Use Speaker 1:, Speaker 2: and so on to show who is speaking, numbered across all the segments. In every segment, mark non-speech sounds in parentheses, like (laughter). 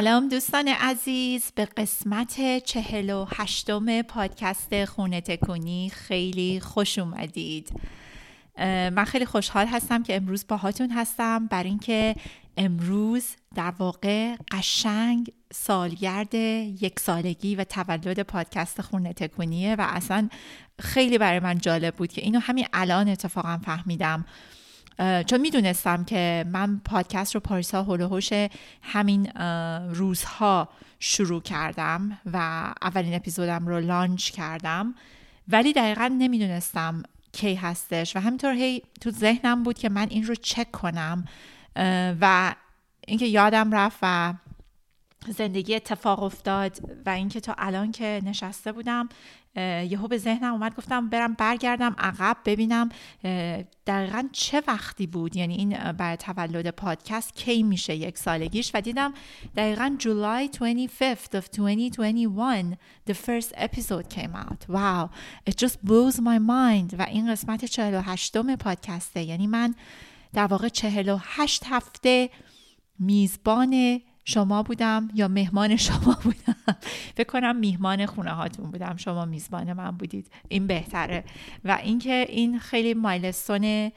Speaker 1: سلام دوستان عزیز به قسمت چهل و هشتم پادکست خونه تکونی خیلی خوش اومدید. من خیلی خوشحال هستم که امروز باهاتون هستم. بر اینکه امروز در واقع قشنگ سالگرد یک سالگی و تولد پادکست خونه تکونیه و اصلا خیلی برای من جالب بود که اینو همین الان اتفاقا فهمیدم. چون می‌دونستم که من پادکست رو پاریسا هلوهوش همین روزها شروع کردم و اولین اپیزودم رو لانچ کردم. ولی دقیقا نمی‌دونستم کی هستش و همینطور هی تو ذهنم بود که من این رو چک کنم و اینکه یادم رفت و زندگی اتفاق افتاد و اینکه تا الان که نشسته بودم یهو به ذهنم اومد گفتم برم برگردم عقب ببینم دقیقا چه وقتی بود. یعنی این برای تولد پادکست کی میشه یک سالگیش؟ و دیدم دقیقا جولای 25th of 2021 the first episode came out. Wow. It just blows my mind. و این قسمت 48 م پادکسته. یعنی من در واقع 48 هفته میزبان شما بودم یا مهمان شما بودم؟ (laughs) فکر کنم میهمان خونه هاتون بودم. شما میزبان من بودید. این بهتره. و اینکه این خیلی milestone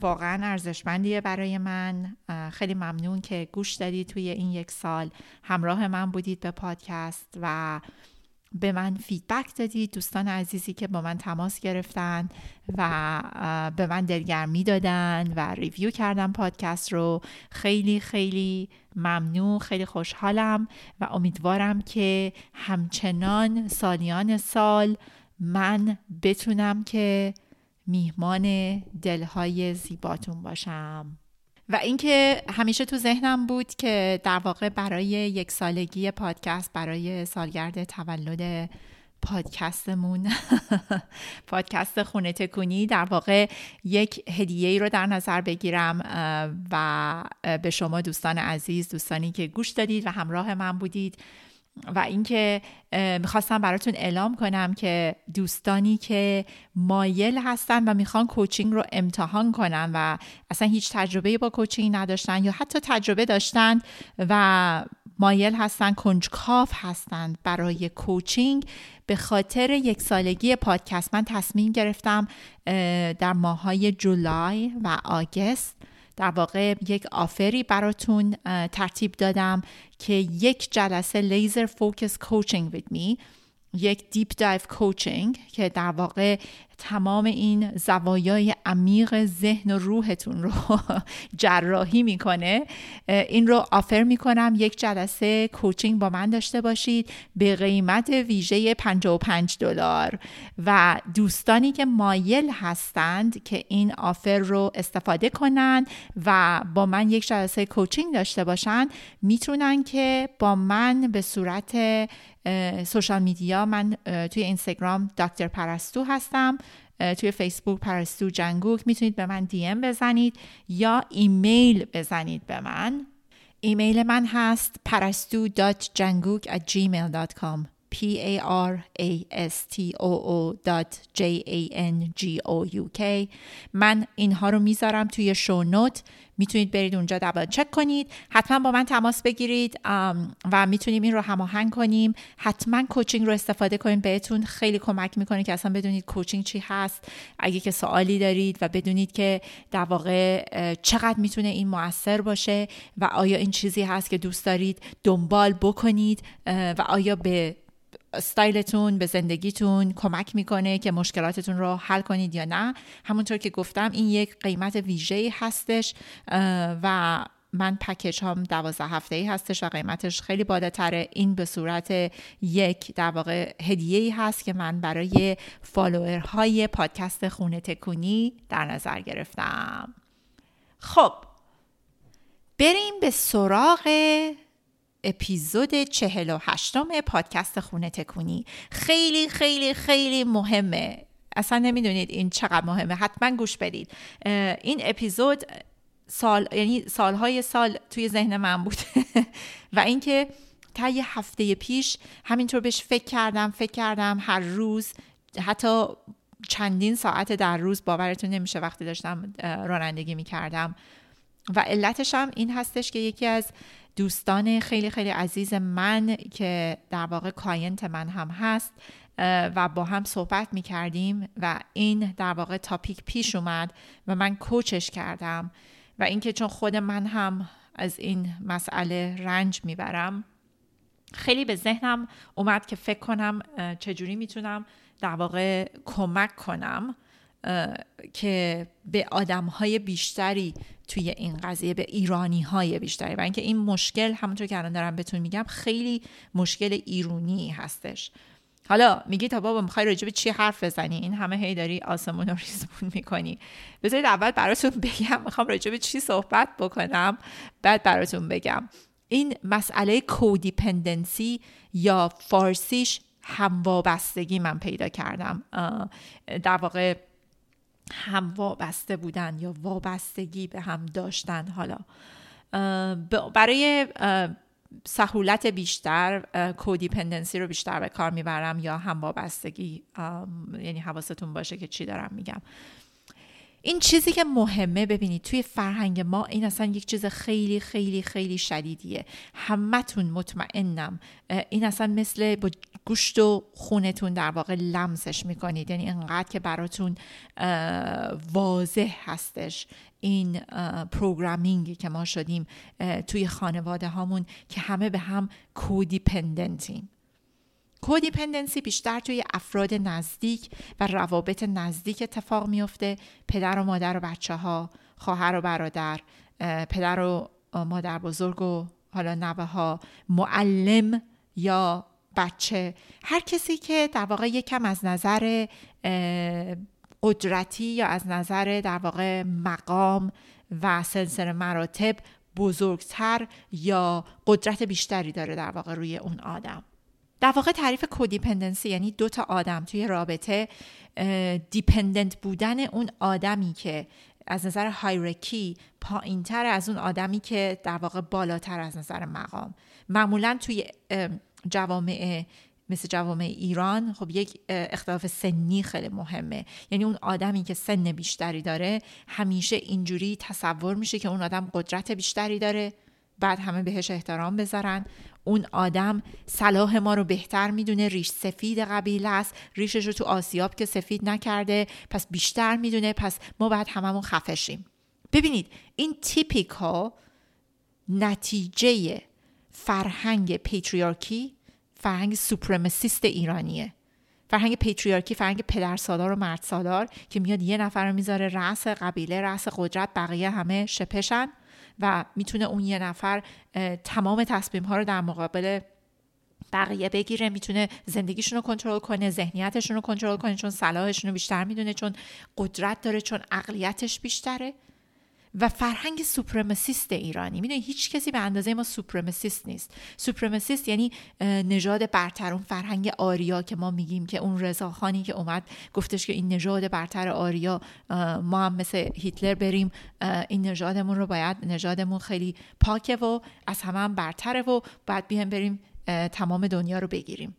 Speaker 1: واقعا ارزشمندیه برای من. خیلی ممنون که گوش دادید توی این یک سال. همراه من بودید به پادکست و به من feedback دادید دوستان عزیزی که با من تماس گرفتن و به من دلگرمی دادن و review کردن پادکست رو. خیلی خیلی ممنون خیلی خوشحالم و امیدوارم که همچنان سالیان سال من بتونم که میهمان دلهای زیباتون باشم. و اینکه همیشه تو ذهنم بود که در واقع برای یک سالگی پادکست برای سالگرد تولد پادکستمون (laughs) پادکست خونه تکونی در واقع یک هدیه ای رو در نظر بگیرم و به شما دوستان عزیز دوستانی که گوش دادید و همراه من بودید و اینکه می‌خواستم براتون اعلام کنم که دوستانی که مایل هستن و می‌خوان کوچینگ رو امتحان کنن و اصلا هیچ تجربه با کوچینگ نداشتن یا حتی تجربه داشتن و مایل هستن کنجکاف هستند برای کوچینگ به خاطر یک سالگی پادکست من تصمیم گرفتم در ماهای جولای و آگست در واقع یک آفری براتون ترتیب دادم که یک جلسه laser focus coaching with me یک deep dive coaching که در واقع تمام این زوایای عمیق ذهن و روحتون رو (laughs) جراحی می‌کنه. این رو offer می‌کنم. یک جلسه coaching با من داشته باشید به قیمت ویژه 55 دلار. و دوستانی که مایل هستند که این offer رو استفاده کنن و با من یک جلسه کوچینگ داشته باشن می‌تونن که با من به صورت سوشال میدیا من توی اینستاگرام دکتر پرستو هستم. توی فیسبوک پرستو جنگوک می‌تونید به من دی ام بزنید یا ایمیل بزنید به من. ایمیل من هست parastu.janguk at gmail.com p a r a s t o o j a n g o u k. من اینها رو می‌ذارم توی شونوت می‌تونید برید اونجا دبل چک کنید. حتما با من تماس بگیرید و می‌تونیم این رو هماهنگ کنیم. حتما کوچینگ رو استفاده کنید. بهتون خیلی کمک می‌کنه که اصلا بدونید کوچینگ چی هست. اگه که سوالی دارید و بدونید که در واقع چقدر می‌تونه این موثر باشه و آیا این چیزی هست که دوست دارید دنبال بکنید و آیا به استایلتون به زندگیتون کمک می‌کنه که مشکلاتتون رو حل کنید یا نه. همونطور که گفتم این یک قیمت ویژه هستش و من پکیج هم دوازده هفته ای هستش و قیمتش خیلی بالاتره. این به صورت یک در واقع هدیه ای هست که من برای فالوورهای پادکست خونه تکونی در نظر گرفتم. خب بریم به سراغ اپیزود چهل و هشتم پادکست خونه تکونی. خیلی خیلی خیلی مهمه. اصلا نمی‌دونید این چقدر مهمه. حتما گوش بدید. این اپیزود سال یعنی سالهای سال توی ذهن من بود. (laughs) و اینکه تا یه هفته پیش همینطور بهش فکر کردم فکر کردم هر روز حتی چندین ساعت در روز باورتون نمیشه وقتی داشتم رانندگی می‌کردم. و علتش هم این هستش که یکی از دوستان خیلی خیلی عزیز من که در واقع کاینت من هم هست و با هم صحبت می کردیم و این در واقع تاپیک پیش اومد و من کوچش کردم و اینکه چون خود من هم از این مسئله رنج می‌برم خیلی به ذهنم اومد که فکر کنم چجوری می‌تونم در واقع کمک کنم. که به آدم های بیشتری توی این قضیه به ایرانی های بیشتری. و اینکه این مشکل همونطور که الان دارم بهتون میگم خیلی مشکل ایرونی هستش. حالا میگی تا بابا می‌خوای راجع به چی حرف بزنی؟ این همه هی داری آسمون رو ریزمون می‌کنی. بذارید اول براتون بگم می‌خوام راجع به چی صحبت بکنم بعد براتون بگم. این مسئله کودیپندنسی یا فارسیش هم وابستگی من پیدا کردم. در واقع هم وابسته بودن یا وابستگی به هم داشتن. حالا برای سهولت بیشتر کودیپندنسی رو بیشتر به کار می‌برم یا هم وابستگی یعنی حواستون باشه که چی دارم میگم. این چیزی که مهمه ببینید توی فرهنگ ما این اصلا یک چیز خیلی خیلی خیلی شدیدیه. همتون مطمئنم این اصلا مثل با گوشت و خونتون در واقع لمسش می‌کنید. یعنی انقدر که براتون واضح هستش این پروگرامینگی که ما شدیم توی خانواده هامون که همه به هم کودیپندنتیم کودیپندنسی بیشتر توی افراد نزدیک و روابط نزدیک اتفاق میفته پدر و مادر و بچه ها خواهر و برادر پدر و مادر بزرگ و حالا نوه ها معلم یا بچه. هر کسی که در واقع یکم از نظر قدرتی یا از نظر در واقع مقام و سلسله مراتب بزرگتر یا قدرت بیشتری داره در واقع روی اون آدم. در واقع تعریف کودیپندنسی یعنی دو تا آدم توی رابطه دیپندنت بودن اون آدمی که از نظر هایرکی پایینتر از اون آدمی که در واقع بالاتر از نظر مقام. معمولا توی جوامع مثل جوامع ایران خب یک اختلاف سنی خیلی مهمه. یعنی اون آدمی که سن بیشتری داره همیشه اینجوری تصور میشه که اون آدم قدرت بیشتری داره. بعد همه بهش احترام بذارن. اون آدم صلاح ما رو بهتر می‌دونه ریش سفید قبیله است. ریشش رو تو آسیاب که سفید نکرده پس بیشتر می‌دونه. پس ما باید هممون خفشیم. ببینید این typical نتیجه فرهنگ patriarchy فرهنگ supremacist ایرانیه. فرهنگ patriarchy فرهنگ پدرسالار و مردسالار که میاد یه نفر رو می‌ذاره رأس قبیله رأس قدرت بقیه همه شپشن. و می‌تونه اون یه نفر تمام تصمیم ها رو در مقابل بقیه بگیره می‌تونه زندگیشون رو کنترل کنه ذهنیتشون رو کنترل کنه چون صلاحشون رو بیشتر می‌دونه چون قدرت داره چون اقلیتش بیشتره. و فرهنگ supremacist ایرانی. می‌دونی هیچ کسی به اندازه ما supremacist نیست. supremacist یعنی نژاد برتر اون فرهنگ آریا که ما میگیم که اون رضاخانی که اومد گفتش که این نژاد برتر آریا ما هم مثل هیتلر بریم این نژادمون رو باید نژادمون خیلی پاکه و از همه هم برتره و باید با هم بریم تمام دنیا رو بگیریم.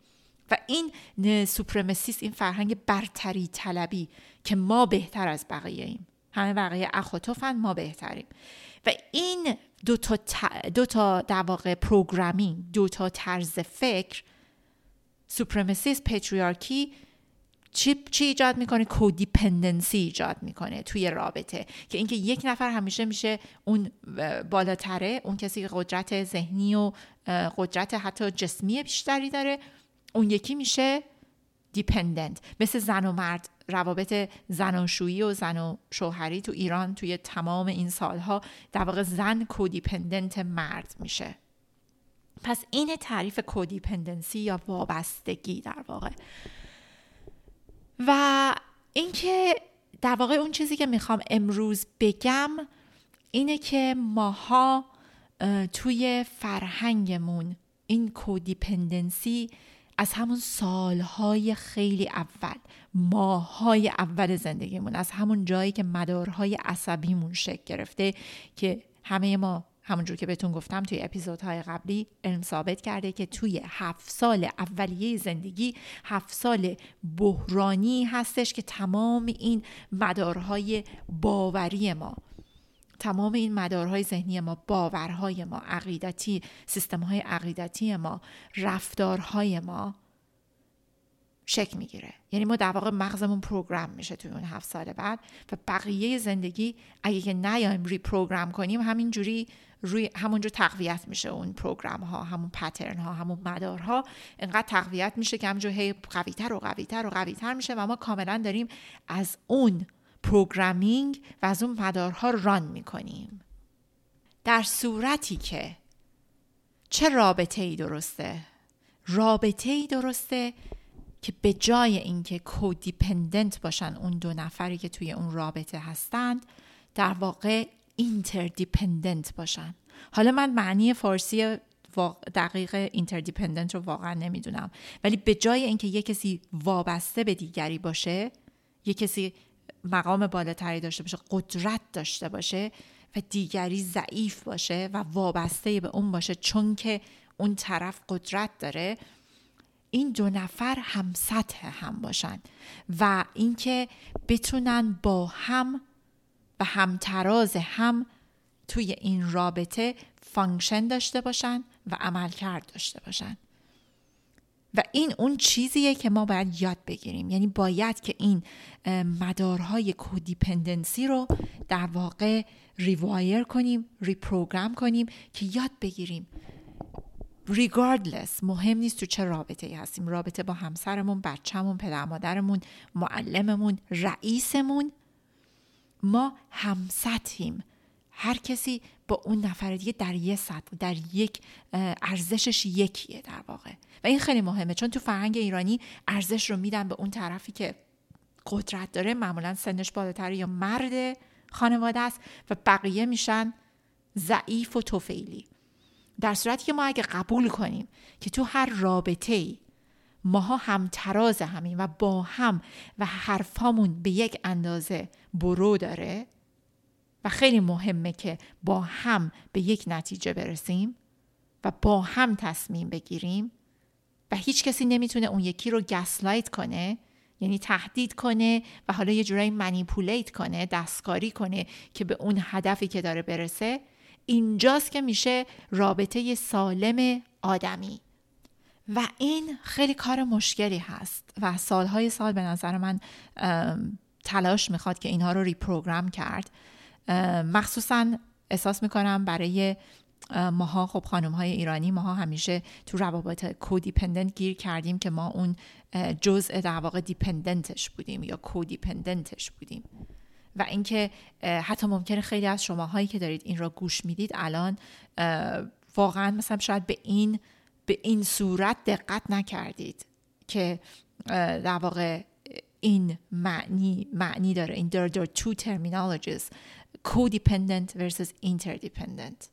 Speaker 1: و این supremacist این فرهنگ برتری طلبی که ما بهتر از بقیه ایم. همه بقیه اخ و تفن ما بهتریم. و این دو تا, دو تا در واقع programming دو تا طرز فکر supremacist patriarchy چی, چی ایجاد می‌کنه؟ codependency ایجاد می‌کنه توی رابطه. که اینکه یک نفر همیشه میشه اون بالاتره اون کسی که قدرت ذهنی و قدرت حتی جسمی بیشتری داره اون یکی میشه دیپندنت مثل زن و مرد روابط زناشویی و زن و شوهری تو ایران توی تمام این سالها در واقع زن کودیپندنت مرد میشه. پس این تعریف کودیپندنسی یا وابستگی در واقع. و اینکه در واقع اون چیزی که می‌خوام امروز بگم اینه که ماها توی فرهنگمون این کودیپندنسی از همون سالهای خیلی اول ماهای اول زندگیمون از همون جایی که مدارهای عصبیمون شکل گرفته که همه ما همونجور که بهتون گفتم توی اپیزودهای قبلی علم ثابت کرده که توی هفت سال اولیه زندگی هفت سال بحرانی هستش که تمام این مدارهای باوری ما. تمام این مدارهای ذهنی ما باورهای ما عقیدتی سیستمهای عقیدتی ما رفتارهای ما شکل می‌گیره. یعنی ما در واقع مغزمون program میشه توی اون هفت سال بعد و بقیه زندگی اگه که نیایم reprogram کنیم همینجوری روی همونجور تقویت میشه اون program ها همون pattern ها همون مدارها. انقدر تقویت میشه که همونجور هی قویتر و قویتر و قویتر میشه و ما کاملا داریم از اون programming و از اون مدارها run می‌کنیم. در صورتی که چه رابطه ای درسته؟ رابطه ای درسته که به جای اینکه codependent باشن اون دو نفری که توی اون رابطه هستند در واقع interdependent باشن. حالا من معنی فارسی دقیق interdependent رو واقعا نمی‌دونم. ولی به جای اینکه یه کسی وابسته به دیگری باشه یه کسی مقام بالاتری داشته باشه قدرت داشته باشه و دیگری ضعیف باشه و وابسته به اون باشه چون که اون طرف قدرت داره. این دو نفر هم سطح هم باشن و اینکه بتونن با هم و همتراز هم توی این رابطه function داشته باشن و عملکرد داشته باشن. و این اون چیزیه که ما باید یاد بگیریم. یعنی باید که این مدارهای codependency رو در واقع rewire کنیم reprogram کنیم که یاد بگیریم. Regardless مهم نیست تو چه رابطه ای هستیم. رابطه با همسرمون بچهمون پدر مادرمون معلممون رئیسمون. ما همسطحیم. هر کسی با اون نفر دیگه در یه سطح در یک ارزشش یکیه در واقع. و این خیلی مهمه چون تو فرهنگ ایرانی ارزش رو میدن به اون طرفی که قدرت داره معمولا سنش بالاتر یا مرد خانواده است و بقیه میشن ضعیف و توفیلی. در صورتی که ما اگه قبول کنیم که تو هر رابطه ای ماها هم تراز همین و با هم و حرفامون به یک اندازه برو داره و خیلی مهمه که با هم به یک نتیجه برسیم و با هم تصمیم بگیریم و هیچ کسی نمی‌تونه اون یکی رو گسلایت کنه یعنی تهدید کنه و حالا یه جورایی منیپولیت کنه دستکاری کنه که به اون هدفی که داره برسه. اینجاست که میشه رابطه سالم آدمی. و این خیلی کار مشکلی هست و سالهای سال به نظر من تلاش می‌خواد که اینها رو ریپروگرام کرد. مخصوصا احساس می‌کنم برای ماها خب خانم های ایرانی ماها همیشه تو روابط کودیپندنت گیر کردیم که ما اون جزء در واقع دیپندنتش بودیم یا کودیپندنتش بودیم. و اینکه حتی ممکنه خیلی از شماهایی که دارید این را گوش می‌دید الان واقعا مثلا شاید به این به این صورت دقت نکردید که در واقع این معنی معنی داره. این در در two terminologies codependent versus interdependent.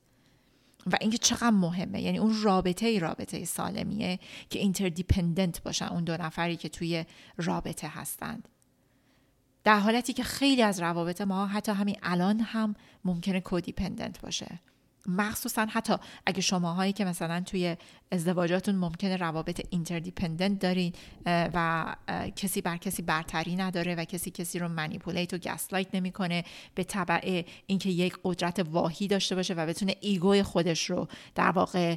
Speaker 1: و اینکه چقدر مهمه. یعنی اون رابطه ای رابطه سالمیه که اینتردیپندنت باشن اون دو نفری که توی رابطه هستند. در حالتی که خیلی از روابط ما حتی همین الان هم ممکنه codependent باشه. مخصوصا حتی اگه شماهایی که مثلا توی ازدواجاتون ممکنه روابط interdependent دارین و کسی بر کسی برتری نداره و کسی کسی رو manipulate و gaslight نمی‌کنه به طبع اینکه یک قدرت واهی داشته باشه و بتونه ego ی خودش رو در واقع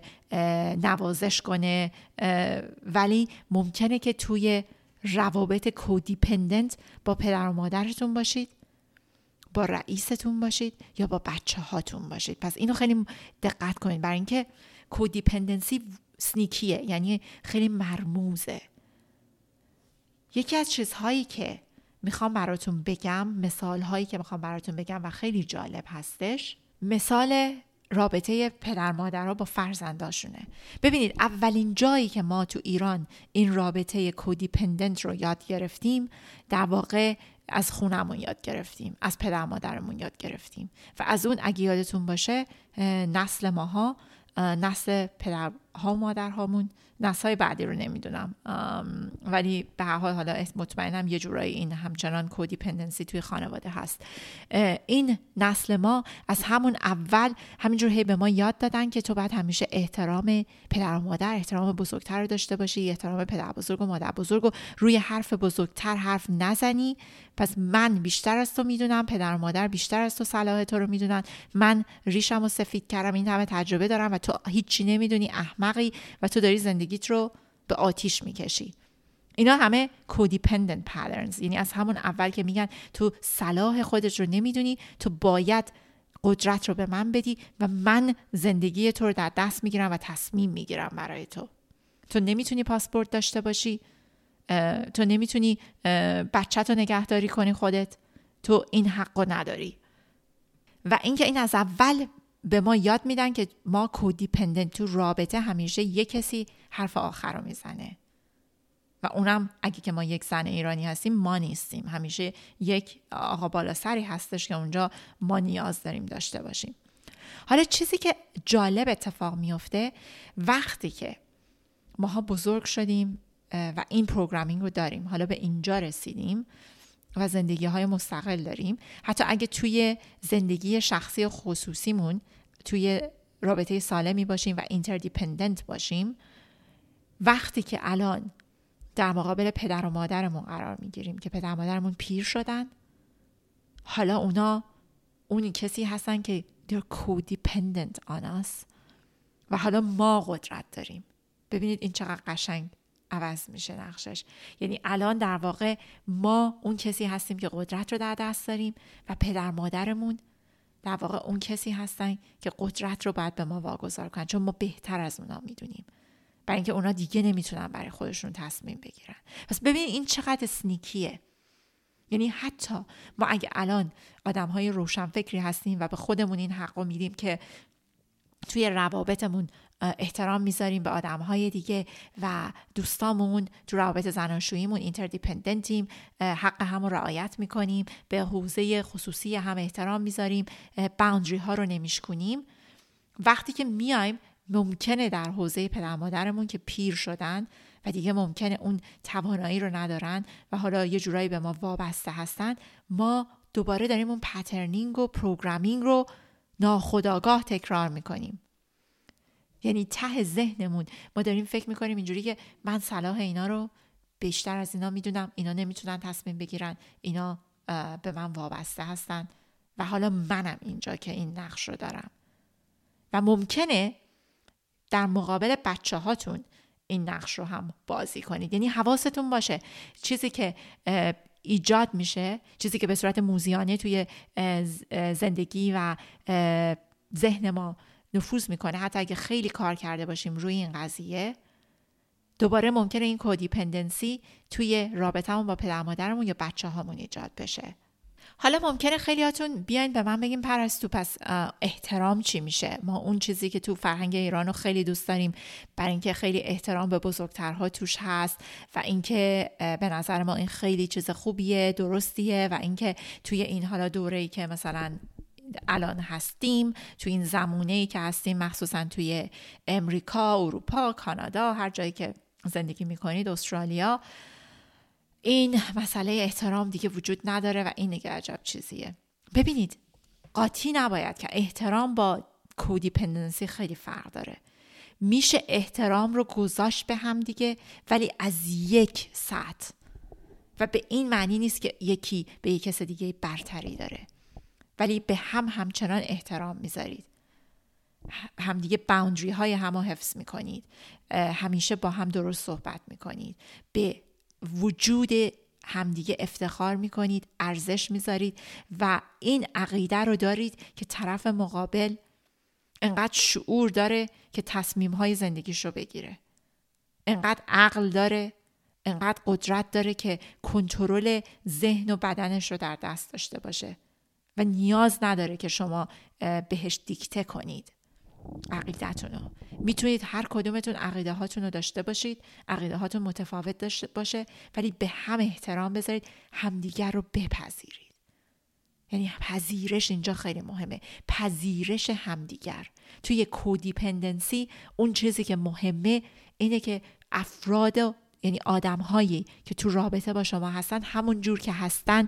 Speaker 1: نوازش کنه ولی ممکنه که توی روابط codependent با پدر و مادرتون باشید. با رئیستون باشید یا با بچه هاتون باشید. پس اینو خیلی دقت کنید. برای اینکه کودیپندنسی سنیکیه یعنی خیلی مرموزه. یکی از چیزهایی که می‌خوام براتون بگم مثال هایی که می‌خوام براتون بگم و خیلی جالب هستش. مثال رابطه پدر مادرها با فرزنداشونه. ببینید اولین جایی که ما تو ایران این رابطه کودیپندنت رو یاد گرفتیم در واقع از خونمون یاد گرفتیم از پدر مادرمون یاد گرفتیم. و از اون اگه یادتون باشه نسل ماها نسل پدرها و مادرهامون نسای بعدی رو نمی‌دونم. ولی به هر حال حالا مطمئنم یه جورایی این همچنان کودیپندنسی توی خانواده هست. این نسل ما از همون اول همینجور هی به ما یاد دادن که تو باید همیشه احترام پدر و مادر احترام بزرگتر رو داشته باشی احترام پدر بزرگ و مادر بزرگ و روی حرف بزرگتر حرف نزنی. پس من بیشتر از تو می‌دونم پدر و مادر بیشتر از تو صلاح تو رو می‌دونن. من ریشم و سفید کردم این همه تجربه دارم و تو هیچی نمی‌دونی. احمقی و تو داری زندگیت رو به آتیش می‌کشی. اینا همه کودیپندنت پترنز یعنی از همون اول که میگن تو صلاح خودت رو نمی‌دونی تو باید قدرت رو به من بدی و من زندگی تو رو در دست می‌گیرم و تصمیم می‌گیرم برای تو. تو نمی‌تونی پاسپورت داشته باشی تو نمی‌تونی بچه تو نگهداری کنی خودت. تو این حق رو نداری. و اینکه این از اول به ما یاد میدن که ما کودیپندنت تو رابطه همیشه یک کسی حرف آخر رو می‌زنه. و اونم اگه که ما یک زن ایرانی هستیم ما نیستیم. همیشه یک آقا بالا سری هستش که اونجا ما نیاز داریم داشته باشیم. حالا چیزی که جالب اتفاق میفته وقتی که ماها بزرگ شدیم و این programming رو داریم حالا به اینجا رسیدیم و زندگی های مستقل داریم. حتی اگه توی زندگی شخصی خصوصیمون توی رابطه سالمی باشیم و interdependent باشیم وقتی که الان در مقابل پدر و مادرمون قرار می‌گیریم که پدر و مادرمون پیر شدن حالا اونا اون کسی هستن که they're codependent on us و حالا ما قدرت داریم. ببینید این چقدر قشنگ. عوض میشه نقشش. یعنی الان در واقع ما اون کسی هستیم که قدرت رو در دست داریم و پدر مادرمون در واقع اون کسی هستن که قدرت رو باید به ما واگذار کنن چون ما بهتر از اونا می‌دونیم. برای اینکه اونا دیگه نمی‌تونن برای خودشون تصمیم بگیرن. پس ببینید این چقدر سنیکیه یعنی حتی ما اگه الان آدم های روشن فکری هستیم و به خودمون این حق رو میدیم که توی روابطمون احترام می‌ذاریم به آدم های دیگه و دوستامون تو روابط زناشوییمون اینتردیپندنتیم حق هم رعایت می‌کنیم. به حوزه خصوصی هم احترام می‌ذاریم. باوندری ها رو نمیشکنیم وقتی که میایم ممکنه در حوزه پدر مادرمون که پیر شدن و دیگه ممکنه اون توانایی رو ندارن و حالا یه جورایی به ما وابسته هستن ما دوباره داریم اون patterning و programming رو ناخودآگاه تکرار می‌کنیم. یعنی ته ذهنمون. ما داریم فکر می‌کنیم اینجوری که من صلاح اینا رو بیشتر از اینا می‌دونم اینا نمی‌تونن تصمیم بگیرن اینا به من وابسته هستن و حالا منم اینجا که این نقش رو دارم. و ممکنه در مقابل بچه هاتون این نقش رو هم بازی کنید. یعنی حواستون باشه چیزی که ایجاد میشه چیزی که به صورت موزیانه توی زندگی و ذهن ما نفوذ می‌کنه. حتی اگه خیلی کار کرده باشیم روی این قضیه دوباره ممکنه این کودیپندنسی توی رابطهمون با پدر مادرمون یا بچه هامون ایجاد بشه. حالا ممکنه خیلیاتون بیاین به من بگیم پرستو پس احترام چی میشه؟ ما اون چیزی که تو فرهنگ ایران رو خیلی دوست داریم برای اینکه خیلی احترام به بزرگترها توش هست و اینکه به نظر ما این خیلی چیز خوبیه درستیه و اینکه توی این حالا دوره ای که مثلا الان هستیم تو این زمونه ای که هستیم مخصوصا توی امریکا، اروپا، کانادا هر جایی که زندگی می‌کنید استرالیا. این مسئله احترام دیگه وجود نداره و این نگه عجب چیزیه. ببینید قاطی نباید که احترام با کودیپندنسی خیلی فرق داره. میشه احترام رو گذاشت به هم دیگه ولی از یک سطح. و به این معنی نیست که یکی به یک کس دیگه برتری داره. ولی به هم همچنان احترام می‌ذارید. همدیگه باوندری های هم حفظ می‌کنید. همیشه با هم درست صحبت می‌کنید. به وجود همدیگه افتخار می‌کنید ارزش می‌ذارید و این عقیده رو دارید که طرف مقابل انقدر شعور داره که تصمیم های زندگیش رو بگیره. انقدر عقل داره انقدر قدرت داره که کنترل ذهن و بدنش رو در دست داشته باشه. و نیاز نداره که شما بهش دیکته کنید. عقیدتون رو می‌تونید هر کدومتون عقیده هاتون رو داشته باشید عقیده هاتون متفاوت داشته باشه ولی به هم احترام بذارید همدیگر رو بپذیرید. یعنی پذیرش اینجا خیلی مهمه. پذیرش همدیگر. توی کودیپندنسی اون چیزی که مهمه اینه که افراد یعنی آدم هایی که تو رابطه با شما هستن همون جور که هستن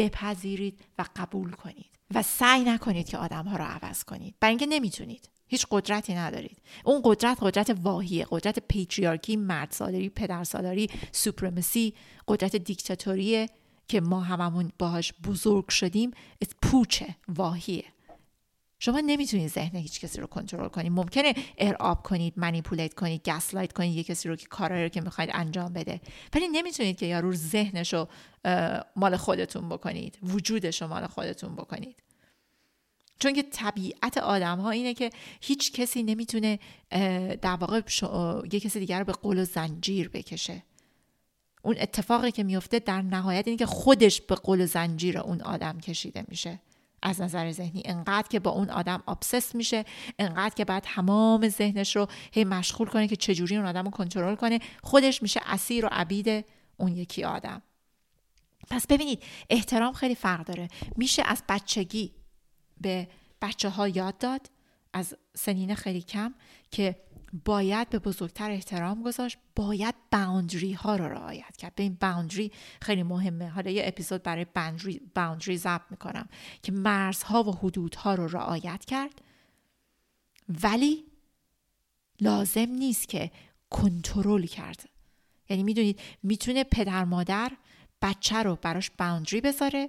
Speaker 1: بپذیرید و قبول کنید و سعی نکنید که آدم ها رو عوض کنید. برای اینکه نمی‌تونید. هیچ قدرتی ندارید. اون قدرت قدرت واهیه قدرت پیتریارکی مرد سالاری پدر سالاری سوپرمسی قدرت دیکتاتوریه که ما هممون باهاش بزرگ شدیم. پوچه واهیه. شما نمی‌تونید ذهن هیچ کسی رو کنترل کنید ممکنه ارعاب کنید منیپولیت کنید گسلایت کنید یه کسی رو که کارایی رو که می‌خواید انجام بده. ولی نمی‌تونید که یارو ذهنش رو مال خودتون بکنید. وجودش رو مال خودتون بکنید. چون که طبیعت آدم ها اینه که هیچ کسی نمی‌تونه در واقع یه کسی دیگر رو به قول و زنجیر بکشه. اون اتفاقی که میفته در نهایت اینه که خودش به قول و زنجیر اون آدم کشیده میشه. از نظر ذهنی انقدر که با اون آدم آبسس میشه انقدر که بعد تمام ذهنش رو هی مشغول کنه که چجوری اون آدم رو کنترل کنه خودش میشه اسیر و عبید اون یکی آدم. پس ببینید احترام خیلی فرق داره. میشه از بچگی به بچه ها یاد داد از سنین خیلی کم که باید به بزرگتر احترام گذاشت باید باوندری ها رو رعایت کرد. به این باوندری خیلی مهمه. حالا یه اپیزود برای باوندری ضبط می‌کنم که مرزها و حدودها رو رعایت کرد. ولی لازم نیست که کنترل کرد. یعنی می‌دونید می‌تونه پدر مادر بچه رو براش باوندری بذاره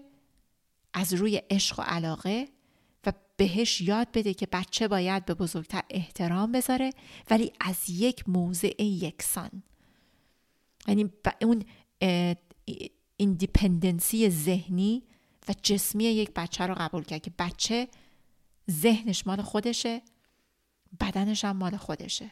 Speaker 1: از روی عشق و علاقه بهش یاد بده که بچه باید به بزرگتر احترام بذاره ولی از یک موضع یکسان. یعنی اون ایندیپندنسی ذهنی و جسمی یک بچه رو قبول کرد که بچه ذهنش مال خودشه بدنش هم مال خودشه.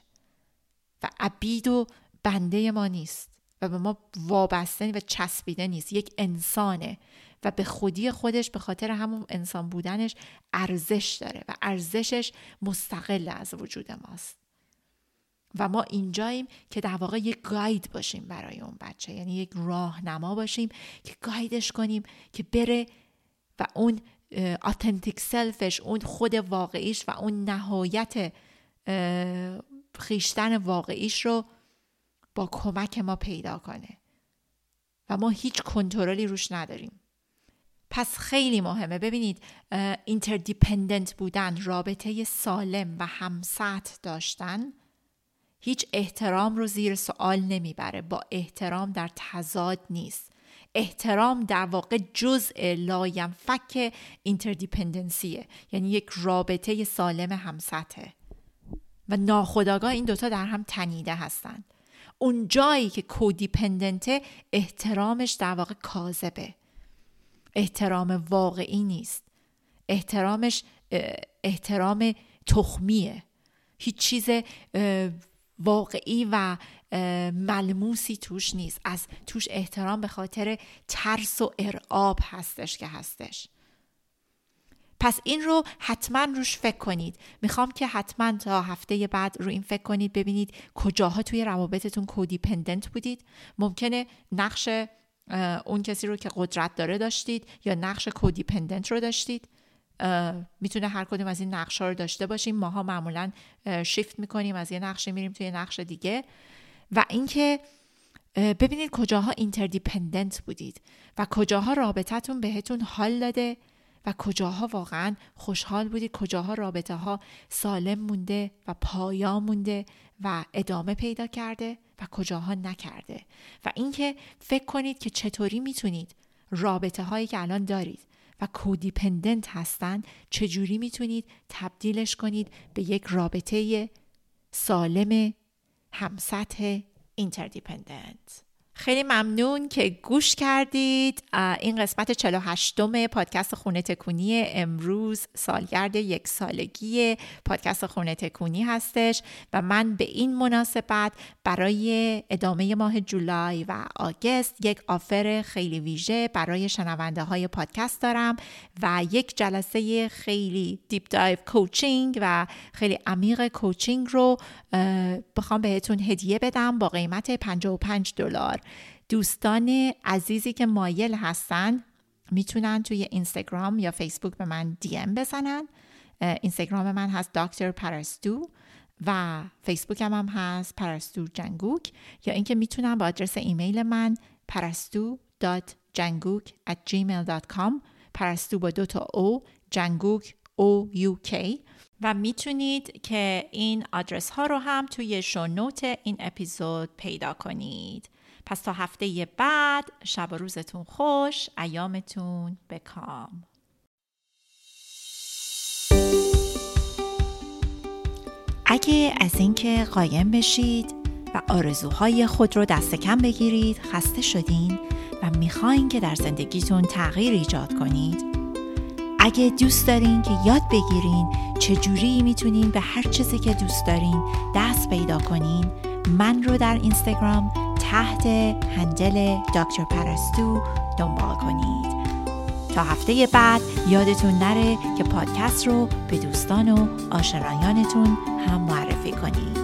Speaker 1: و عبید و بنده ما نیست. و به ما وابسته و چسبیده نیست. یک انسانه و به خودی خودش به خاطر همون انسان بودنش ارزش داره و ارزشش مستقل از وجود ماست. و ما اینجاییم که در واقع یک گاید باشیم برای اون بچه. یعنی یک راهنما باشیم که گایدش کنیم که بره و اون authentic self ش اون خود واقعیش و اون نهایت خویشتن واقعیش رو با کمک ما پیدا کنه. و ما هیچ کنترلی روش نداریم. پس خیلی مهمه. ببینید interdependent بودن رابطه سالم و هم‌سطح داشتن هیچ احترام رو زیر سوال نمی‌بره. با احترام در تضاد نیست. احترام در واقع جزء لاینفک interdependency ه یعنی یک رابطه سالم هم‌سطحه و ناخودآگاه این دوتا در هم تنیده هستند اون جایی که codependent ه احترامش در واقع کاذبه. احترام واقعی نیست. احترامش احترام تخمیه. هیچ چیز واقعی و ملموسی توش نیست. از توش احترام به خاطر ترس و ارعاب هستش که هستش. پس این رو حتما روش فکر کنید. می‌خوام که حتما تا هفته بعد رو این فکر کنید ببینید کجاها توی روابطتون کودیپندنت بودید. ممکنه نقش اون کسی رو که قدرت داره داشتید یا نقش کودیپندنت رو داشتید. می‌تونه هر کدوم از این نقش ها رو داشته باشیم. ماها معمولا شیفت می‌کنیم از یه نقش میریم توی نقش دیگه. و اینکه ببینید کجاها interdependent بودید و کجاها رابطتون بهتون حال داده. و کجاها واقعا خوشحال بودید کجاها رابطه ها سالم مونده و پایا مونده و ادامه پیدا کرده و کجاها نکرده. و اینکه فکر کنید که چطوری می‌تونید رابطه هایی که الان دارید و codependent هستن چجوری می‌تونید تبدیلش کنید به یک رابطه سالم همسطح interdependent خیلی ممنون که گوش کردید. این قسمت 48 م پادکست خونه تکونی امروز سالگرد یک سالگی پادکست خونه تکونی هستش و من به این مناسبت برای ادامه ماه جولای و آگست یک offer خیلی ویژه برای شنونده های پادکست دارم و یک جلسه خیلی deep dive coaching و خیلی عمیق coaching رو بخوام بهتون هدیه بدم با قیمت 55 دلار. دوستان عزیزی که مایل هستن می‌تونن توی اینستاگرام یا فیسبوک به من DM بزنن. اینستاگرام من هست دکتر پرستو و فیسبوک هم, هم هست پرستو جنگوک. یا اینکه می‌تونن با آدرس ایمیل من پرستو جنگوک at gmail.com پرستو با دو تا او جنگوک او یو و می‌تونید که این آدرس ها رو هم توی شونوت این اپیزود پیدا کنید. پس تا هفته بعد شب و روزتون خوش ایامتون بکام اگه از اینکه قایم بشید و آرزوهای خود رو دست کم بگیرید خسته شدین و می‌خواین که در زندگیتون تغییر ایجاد کنید اگه دوست دارین که یاد بگیرین چجوری می‌تونین به هر چیزی که دوست دارین دست پیدا کنین من رو در اینستاگرام تحت هندل دکتر پرستو دنبال کنید. تا هفته بعد یادتون نره که پادکست رو به دوستان و آشنایانتون هم معرفی کنید.